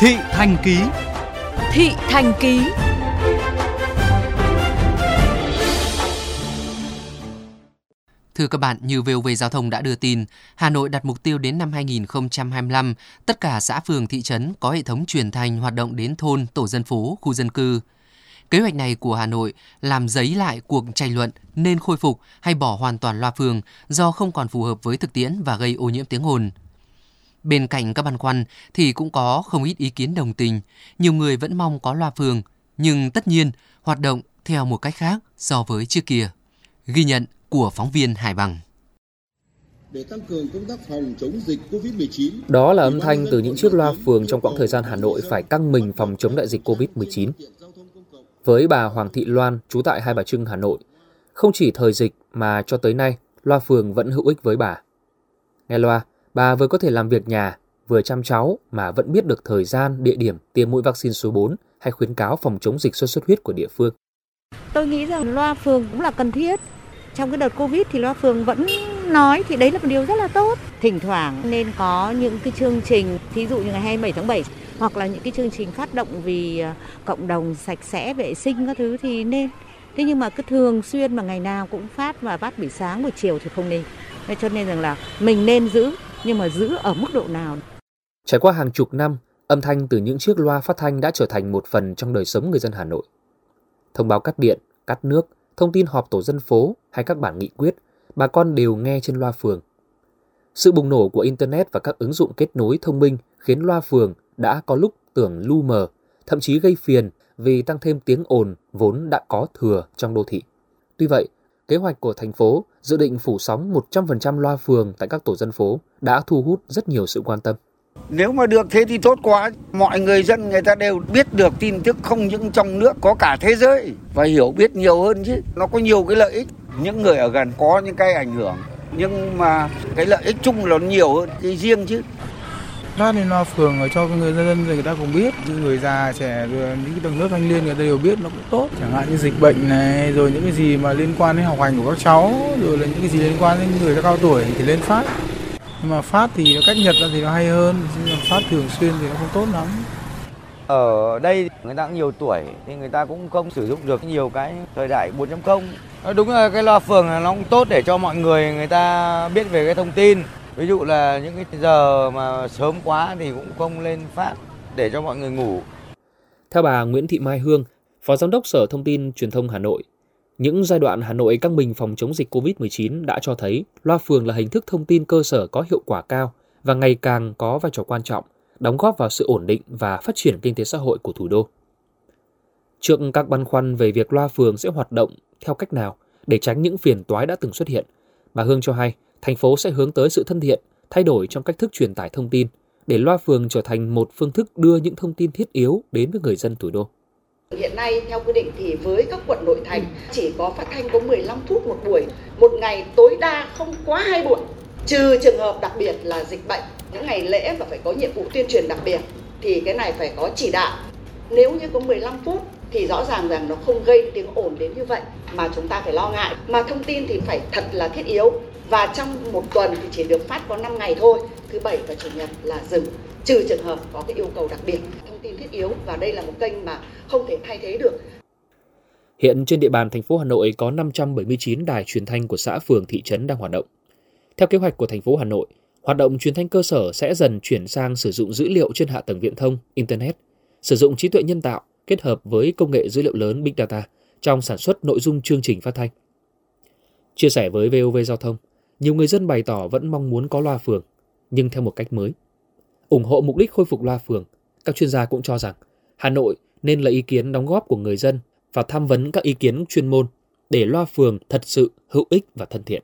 Thị Thành Ký Thị Thành Ký Thưa các bạn, như VOV Giao thông đã đưa tin, Hà Nội đặt mục tiêu đến năm 2025, tất cả xã phường thị trấn có hệ thống truyền thanh hoạt động đến thôn, tổ dân phố, khu dân cư. Kế hoạch này của Hà Nội làm giấy lại cuộc tranh luận nên khôi phục hay bỏ hoàn toàn loa phường do không còn phù hợp với thực tiễn và gây ô nhiễm tiếng ồn. Bên cạnh các băn khoăn thì cũng có không ít ý kiến đồng tình, nhiều người vẫn mong có loa phường, nhưng tất nhiên hoạt động theo một cách khác so với trước kia. Ghi nhận của phóng viên Hải Bằng. Để tăng cường công tác phòng chống dịch COVID-19. Đó là âm thanh từ những chiếc loa phường trong quãng thời gian Hà Nội phải căng mình phòng chống đại dịch COVID-19. Với bà Hoàng Thị Loan, trú tại Hai Bà Trưng, Hà Nội, không chỉ thời dịch mà cho tới nay, loa phường vẫn hữu ích với bà. Nghe loa, bà vừa có thể làm việc nhà, vừa chăm cháu mà vẫn biết được thời gian, địa điểm tiêm mũi vaccine số 4 hay khuyến cáo phòng chống dịch sốt xuất huyết của địa phương. Tôi nghĩ rằng loa phường cũng là cần thiết. Trong cái đợt Covid thì loa phường vẫn nói thì đấy là một điều rất là tốt. Thỉnh thoảng nên có những cái chương trình, thí dụ như ngày 27 tháng 7 hoặc là những cái chương trình phát động vì à, cộng đồng sạch sẽ, vệ sinh các thứ thì nên. Thế nhưng mà cứ thường xuyên mà ngày nào cũng phát và phát buổi sáng buổi chiều thì không nên. Thế cho nên rằng là mình nên giữ nhưng mà giữ ở mức độ nào. Trải qua hàng chục năm, âm thanh từ những chiếc loa phát thanh đã trở thành một phần trong đời sống người dân Hà Nội. Thông báo cắt điện, cắt nước, thông tin họp tổ dân phố hay các bản nghị quyết, bà con đều nghe trên loa phường. Sự bùng nổ của Internet và các ứng dụng kết nối thông minh khiến loa phường đã có lúc tưởng lu mờ, thậm chí gây phiền vì tăng thêm tiếng ồn vốn đã có thừa trong đô thị. Tuy vậy, kế hoạch của thành phố, dự định phủ sóng 100% loa phường tại các tổ dân phố đã thu hút rất nhiều sự quan tâm. Nếu mà được thế thì tốt quá. Mọi người dân người ta đều biết được tin tức không những trong nước, có cả thế giới và hiểu biết nhiều hơn chứ. Nó có nhiều cái lợi ích. Những người ở gần có những cái ảnh hưởng nhưng mà cái lợi ích chung là nhiều hơn, cái riêng chứ. Phát lên loa phường ở cho người dân người ta cũng biết, những người già trẻ rồi những cái tầng lớp thanh niên người ta đều biết nó cũng tốt. Chẳng hạn như dịch bệnh này, rồi những cái gì mà liên quan đến học hành của các cháu, rồi là những cái gì liên quan đến người cao tuổi thì lên phát nhưng mà phát thì nó cách nhật ra thì nó hay hơn nhưng mà phát thường xuyên thì nó không tốt lắm. Ở đây người ta cũng nhiều tuổi thì người ta cũng không sử dụng được nhiều cái thời đại 4.0 ờ, đúng là cái loa phường là nó cũng tốt để cho mọi người người ta biết về cái thông tin ví dụ là những cái giờ mà sớm quá thì cũng không lên phát để cho mọi người ngủ theo bà Nguyễn Thị Mai Hương Phó Giám đốc Sở Thông tin Truyền thông Hà Nội những giai đoạn Hà Nội căng mình phòng chống dịch COVID-19 đã cho thấy loa phường là hình thức thông tin cơ sở có hiệu quả cao và ngày càng có vai trò quan trọng, đóng góp vào sự ổn định và phát triển kinh tế xã hội của thủ đô. Trước các băn khoăn về việc loa phường sẽ hoạt động theo cách nào để tránh những phiền toái đã từng xuất hiện, bà Hương cho hay thành phố sẽ hướng tới sự thân thiện, thay đổi trong cách thức truyền tải thông tin để loa phường trở thành một phương thức đưa những thông tin thiết yếu đến với người dân thủ đô. Hiện nay theo quy định thì với các quận nội thành chỉ có phát thanh có 15 phút một buổi, một ngày tối đa không quá hai buổi. Trừ trường hợp đặc biệt là dịch bệnh, những ngày lễ và phải có nhiệm vụ tuyên truyền đặc biệt thì cái này phải có chỉ đạo. Nếu như có 15 phút thì rõ ràng rằng nó không gây tiếng ồn đến như vậy mà chúng ta phải lo ngại. Mà thông tin thì phải thật là thiết yếu và trong một tuần thì chỉ được phát có 5 ngày thôi, thứ bảy và chủ nhật là dừng trừ trường hợp có cái yêu cầu đặc biệt thông tin thiết yếu và đây là một kênh mà không thể thay thế được. Hiện trên địa bàn thành phố Hà Nội có 579 đài truyền thanh của xã phường thị trấn đang hoạt động. Theo kế hoạch của thành phố Hà Nội, hoạt động truyền thanh cơ sở sẽ dần chuyển sang sử dụng dữ liệu trên hạ tầng viễn thông, internet, sử dụng trí tuệ nhân tạo kết hợp với công nghệ dữ liệu lớn Big Data trong sản xuất nội dung chương trình phát thanh. Chia sẻ với VOV Giao thông, nhiều người dân bày tỏ vẫn mong muốn có loa phường, nhưng theo một cách mới ủng hộ mục đích khôi phục loa phường, các chuyên gia cũng cho rằng Hà Nội nên lấy ý kiến đóng góp của người dân và tham vấn các ý kiến chuyên môn để loa phường thật sự hữu ích và thân thiện.